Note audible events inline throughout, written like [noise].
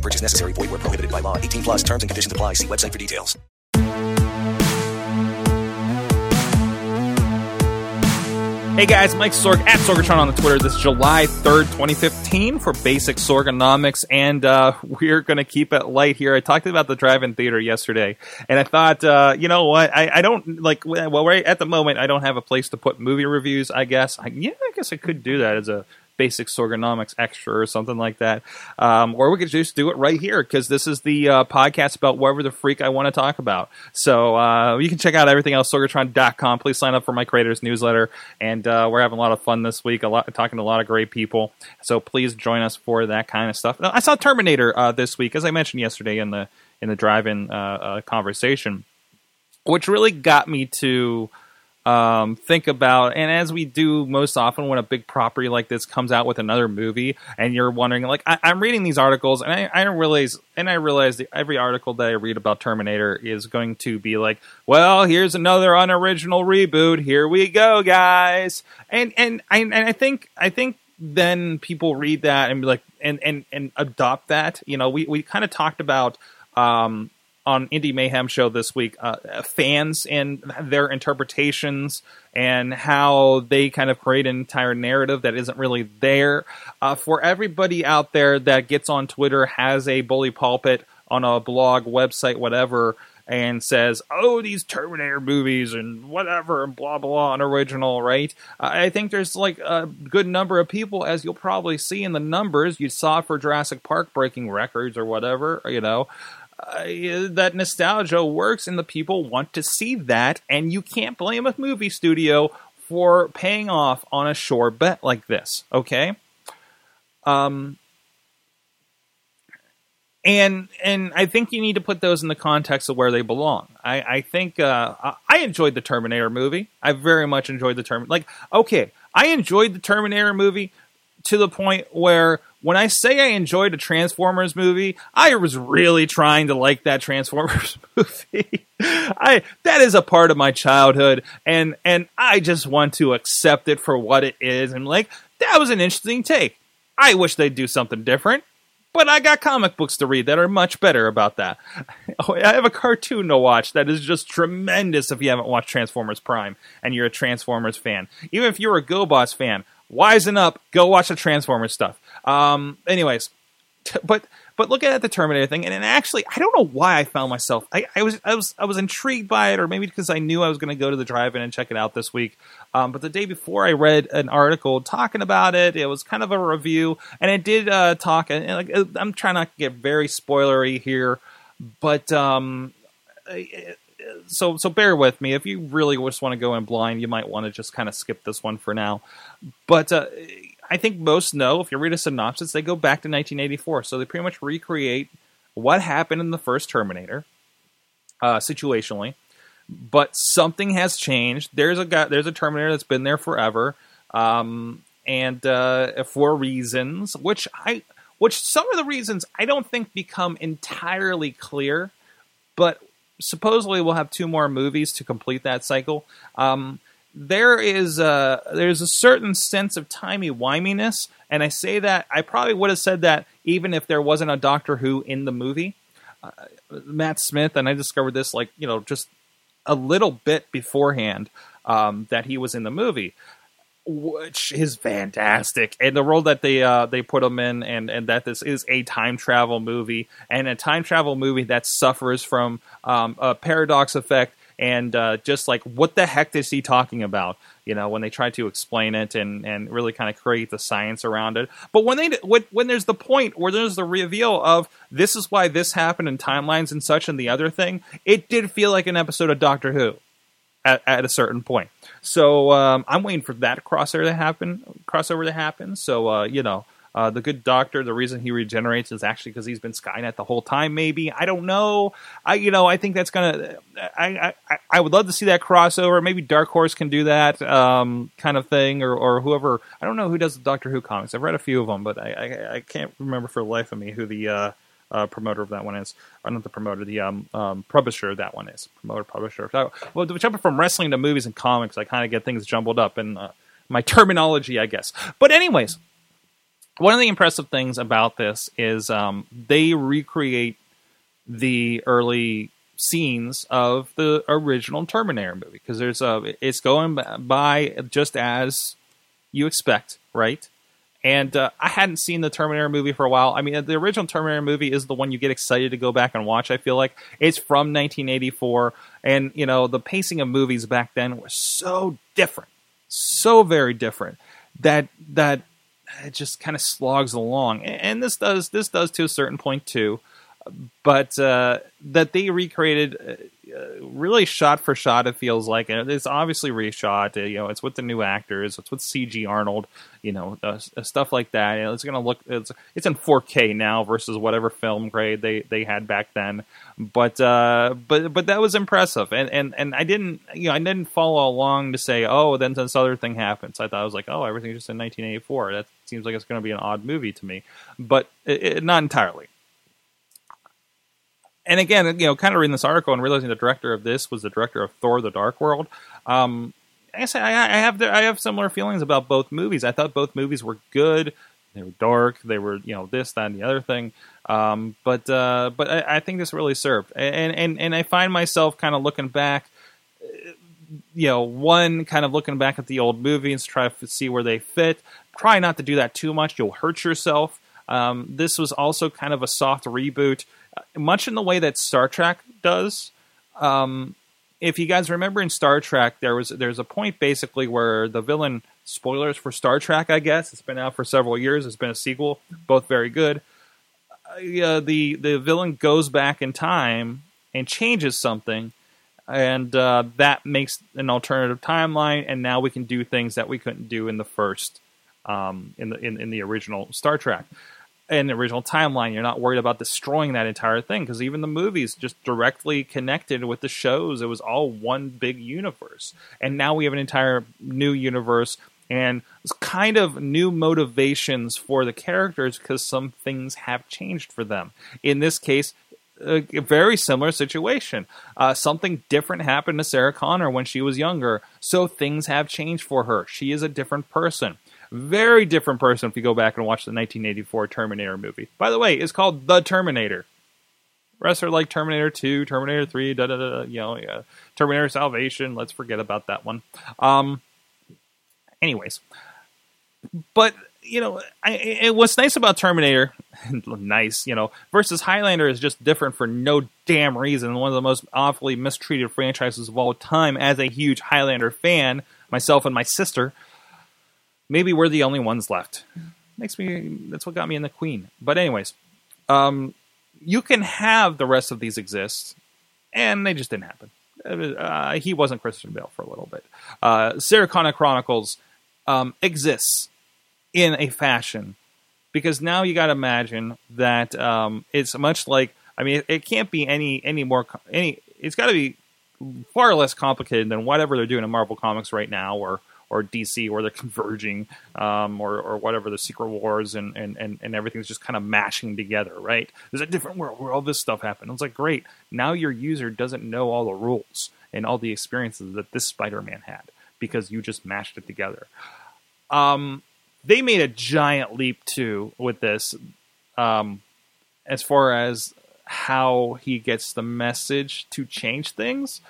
Purchase necessary. Void where prohibited by law. 18 plus terms and conditions apply. See website for details. Hey guys, Mike Sorg at Sorgatron on the Twitter this July 3rd, 2015 for Basic Sorganomics, and uh, we're going to keep it light here. I talked about the drive-in theater yesterday, and I thought, uh, you know what, I, I, don't, like, well, right at the moment, I don't have a place to put movie reviews, I guess. I, yeah, I guess I could do that as a basic sorganomics extra or something like that. Um, or we could just do it right here because this is the uh, podcast about whatever the freak I want to talk about. So uh, you can check out everything else, sorgatron.com. Please sign up for my creators newsletter. And uh, we're having a lot of fun this week, a lot, talking to a lot of great people. So please join us for that kind of stuff. I saw Terminator uh, this week, as I mentioned yesterday in the in the drive-in uh, uh, conversation, which really got me to um, think about, and as we do most often when a big property like this comes out with another movie, and you're wondering, like, I, am reading these articles, and I, I don't realize, and I realize that every article that I read about Terminator is going to be like, well, here's another unoriginal reboot. Here we go, guys. And and I and I think I think then people read that and be like, and and and adopt that. You know, we we kind of talked about. Um, on Indie Mayhem show this week, uh, fans and their interpretations and how they kind of create an entire narrative that isn't really there. Uh, for everybody out there that gets on Twitter, has a bully pulpit on a blog, website, whatever, and says, "Oh, these Terminator movies and whatever and blah blah unoriginal," right? I think there's like a good number of people, as you'll probably see in the numbers you saw for Jurassic Park breaking records or whatever, you know, uh, that nostalgia works and the people want to see that and you can't blame a movie studio for paying off on a sure bet like this okay um and and I think you need to put those in the context of where they belong. I, I think uh, I enjoyed the Terminator movie. I very much enjoyed the Terminator. Like, okay, I enjoyed the Terminator movie to the point where when I say I enjoyed a Transformers movie, I was really trying to like that [laughs] Transformers movie. I that is a part of my childhood and and I just want to accept it for what it is and like that was an interesting take. I wish they'd do something different. But I got comic books to read that are much better about that. [laughs] Oh, I have a cartoon to watch that is just tremendous if you haven't watched Transformers Prime and you're a Transformers fan. Even if you're a GoBots fan, wisen up, go watch the Transformers stuff. Um, anyways, t- but but looking at the Terminator thing, and, and actually, I don't know why I found myself. I, I, was I was I was intrigued by it, or maybe because I knew I was going to go to the drive-in and check it out this week. Um, but the day before, I read an article talking about it. It was kind of a review, and it did uh, talk. And, and like, I'm trying not to get very spoilery here, but um, so so bear with me. If you really just want to go in blind, you might want to just kind of skip this one for now. But uh, I think most know if you read a synopsis, they go back to 1984, so they pretty much recreate what happened in the first Terminator, uh, situationally. But something has changed. There's a guy, there's a Terminator that's been there forever, um, and uh, for reasons which I, which some of the reasons I don't think become entirely clear, but supposedly we'll have two more movies to complete that cycle. Um, there is a there's a certain sense of timey wiminess, and I say that I probably would have said that even if there wasn't a Doctor Who in the movie. Uh, Matt Smith, and I discovered this like you know just a little bit beforehand um, that he was in the movie which is fantastic, and the role that they uh, they put him in, and and that this is a time travel movie, and a time travel movie that suffers from um, a paradox effect, and uh, just like what the heck is he talking about? You know, when they try to explain it and and really kind of create the science around it, but when they when, when there's the point where there's the reveal of this is why this happened in timelines and such, and the other thing, it did feel like an episode of Doctor Who at, at a certain point. So um, I'm waiting for that crossover to happen. Crossover to happen. So uh, you know, Uh, the good doctor, the reason he regenerates is actually because he's been Skynet the whole time. Maybe I don't know. I you know I think that's gonna. I I, I would love to see that crossover. Maybe Dark Horse can do that um, kind of thing, or or whoever. I don't know who does the Doctor Who comics. I've read a few of them, but I I, I can't remember for the life of me who the uh, uh, promoter of that one is. Or not the promoter, the um, um, publisher of that one is. Promoter, publisher. So, well, jumping from wrestling to movies and comics, I kind of get things jumbled up in uh, my terminology, I guess. But anyways, one of the impressive things about this is um, they recreate the early scenes of the original Terminator movie because there's a it's going by just as you expect, right? And uh, I hadn't seen the Terminator movie for a while. I mean, the original Terminator movie is the one you get excited to go back and watch. I feel like it's from 1984, and you know the pacing of movies back then was so different, so very different that that it just kind of slogs along, and this does this does to a certain point too. But uh, that they recreated uh, really shot for shot, it feels like it's obviously reshot. Uh, you know, it's with the new actors, it's with CG Arnold, you know, uh, stuff like that. It's gonna look it's it's in 4K now versus whatever film grade they they had back then. But uh, but but that was impressive, and and and I didn't you know I didn't follow along to say oh then this other thing happens. I thought I was like oh everything's just in 1984. That seems like it's going to be an odd movie to me, but it, it, not entirely and again, you know, kind of reading this article and realizing the director of this was the director of Thor: The Dark World. Um, I, say I, have I have similar feelings about both movies. I thought both movies were good. They were dark. They were you know this, that, and the other thing. Um, but uh, but I, I, think this really served. And and and I find myself kind of looking back. You know, one kind of looking back at the old movies, try to see where they fit. Try not to do that too much. You'll hurt yourself. Um, this was also kind of a soft reboot much in the way that Star Trek does. Um, if you guys remember in Star Trek, there was there's a point basically where the villain spoilers for Star Trek. I guess it's been out for several years. It's been a sequel, both very good. Uh, the the villain goes back in time and changes something, and uh, that makes an alternative timeline. And now we can do things that we couldn't do in the first um, in the in, in the original Star Trek the original timeline. You're not worried about destroying that entire thing because even the movies just directly connected with the shows. It was all one big universe. And now we have an entire new universe and kind of new motivations for the characters because some things have changed for them. In this case, a very similar situation. Uh, something different happened to Sarah Connor when she was younger, so things have changed for her. She is a different person. Very different person if you go back and watch the 1984 Terminator movie. By the way, it's called The Terminator. Rest are like Terminator 2, Terminator 3, da da da, you know, yeah. Terminator Salvation. Let's forget about that one. Um, anyways, but you know, I, it, what's nice about Terminator, [laughs] nice, you know, versus Highlander is just different for no damn reason. One of the most awfully mistreated franchises of all time. As a huge Highlander fan, myself and my sister, maybe we're the only ones left. Makes me that's what got me in the Queen. But anyways, um, you can have the rest of these exist, and they just didn't happen. Uh, he wasn't Christian Bale for a little bit. Uh, Sarah Connor Chronicles um, exists in a fashion because now you got to imagine that um, it's much like I mean it, it, can't be any any more any it's got to be far less complicated than whatever they're doing in Marvel Comics right now or or DC where they're [laughs] converging um, or, or whatever the Secret Wars and, and, and, and everything's just kind of mashing together, right? There's a different world where all this stuff happened. It's like, great. Now your user doesn't know all the rules and all the experiences that this Spider Man had because you just mashed it together. Um, they made a giant leap too with this um, as far as how he gets the message to change things.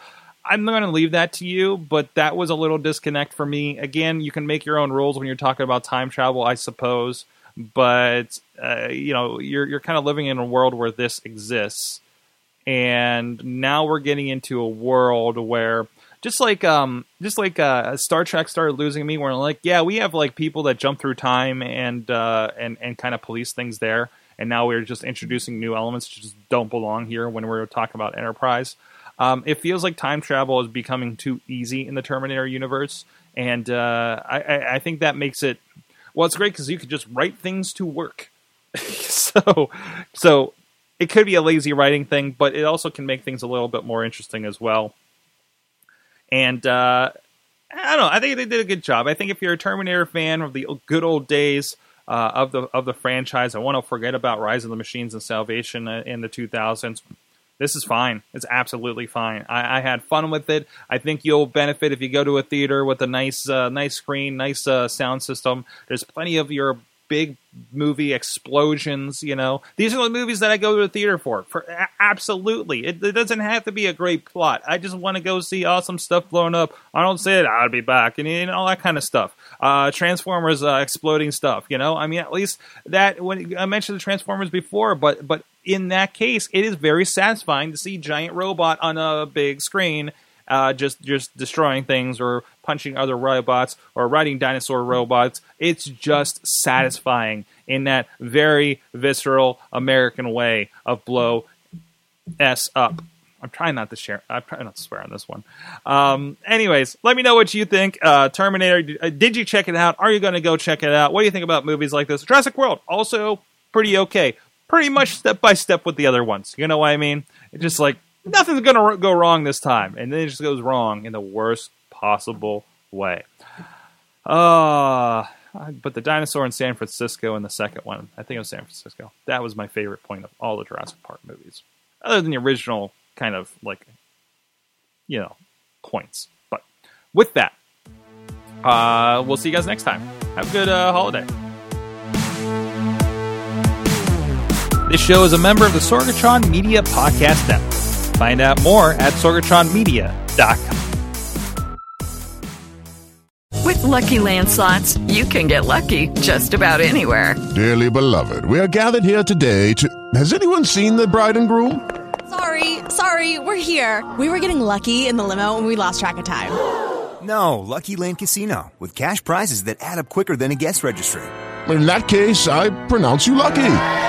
I'm going to leave that to you, but that was a little disconnect for me. Again, you can make your own rules when you're talking about time travel, I suppose, but uh, you know, you're you're kind of living in a world where this exists, and now we're getting into a world where just like um just like uh, Star Trek started losing me, where like yeah, we have like people that jump through time and uh, and and kind of police things there, and now we're just introducing new elements that just don't belong here when we're talking about Enterprise. Um, it feels like time travel is becoming too easy in the Terminator universe, and uh, I, I, think that makes it Well, it's great because you could just write things to work. [laughs] so, so it could be a lazy writing thing, but it also can make things a little bit more interesting as well. And uh, I don't know. I think they did a good job. I think if you're a Terminator fan of the good old days uh, of the of the franchise, I want to forget about Rise of the Machines and Salvation uh, in the 2000s. This is fine. It's absolutely fine. I, I had fun with it. I think you'll benefit if you go to a theater with a nice, uh, nice screen, nice uh, sound system. There's plenty of your big movie explosions. You know, these are the movies that I go to the theater for. For absolutely, it, it doesn't have to be a great plot. I just want to go see awesome stuff blowing up. I don't say it. I'll be back, and, and all that kind of stuff. Uh, Transformers uh, exploding stuff. You know, I mean, at least that when I mentioned the Transformers before, but but in that case, it is very satisfying to see giant robot on a big screen. Uh, just just destroying things or punching other robots or riding dinosaur robots. It's just satisfying in that very visceral American way of blow s up. I'm trying not to share. I'm trying not to swear on this one. Um, anyways, let me know what you think. Uh, Terminator. uh, Did you check it out? Are you going to go check it out? What do you think about movies like this? Jurassic World also pretty okay. Pretty much step by step with the other ones. You know what I mean? It's just like nothing's to go wrong this time, and then it just goes wrong in the worst possible way. Uh, but the dinosaur in San Francisco in the second one, I think it was San Francisco. That was my favorite point of all the Jurassic Park movies, other than the original kind of like, you know, points. But with that, uh, we'll see you guys next time. Have a good uh, holiday. This show is a member of the Sorgatron Media Podcast Network. Find out more at sorgatronmedia.com. With Lucky Land slots, you can get lucky just about anywhere. Dearly beloved, we are gathered here today to. Has anyone seen the bride and groom? Sorry, sorry, we're here. We were getting lucky in the limo and we lost track of time. No, Lucky Land Casino, with cash prizes that add up quicker than a guest registry. In that case, I pronounce you lucky.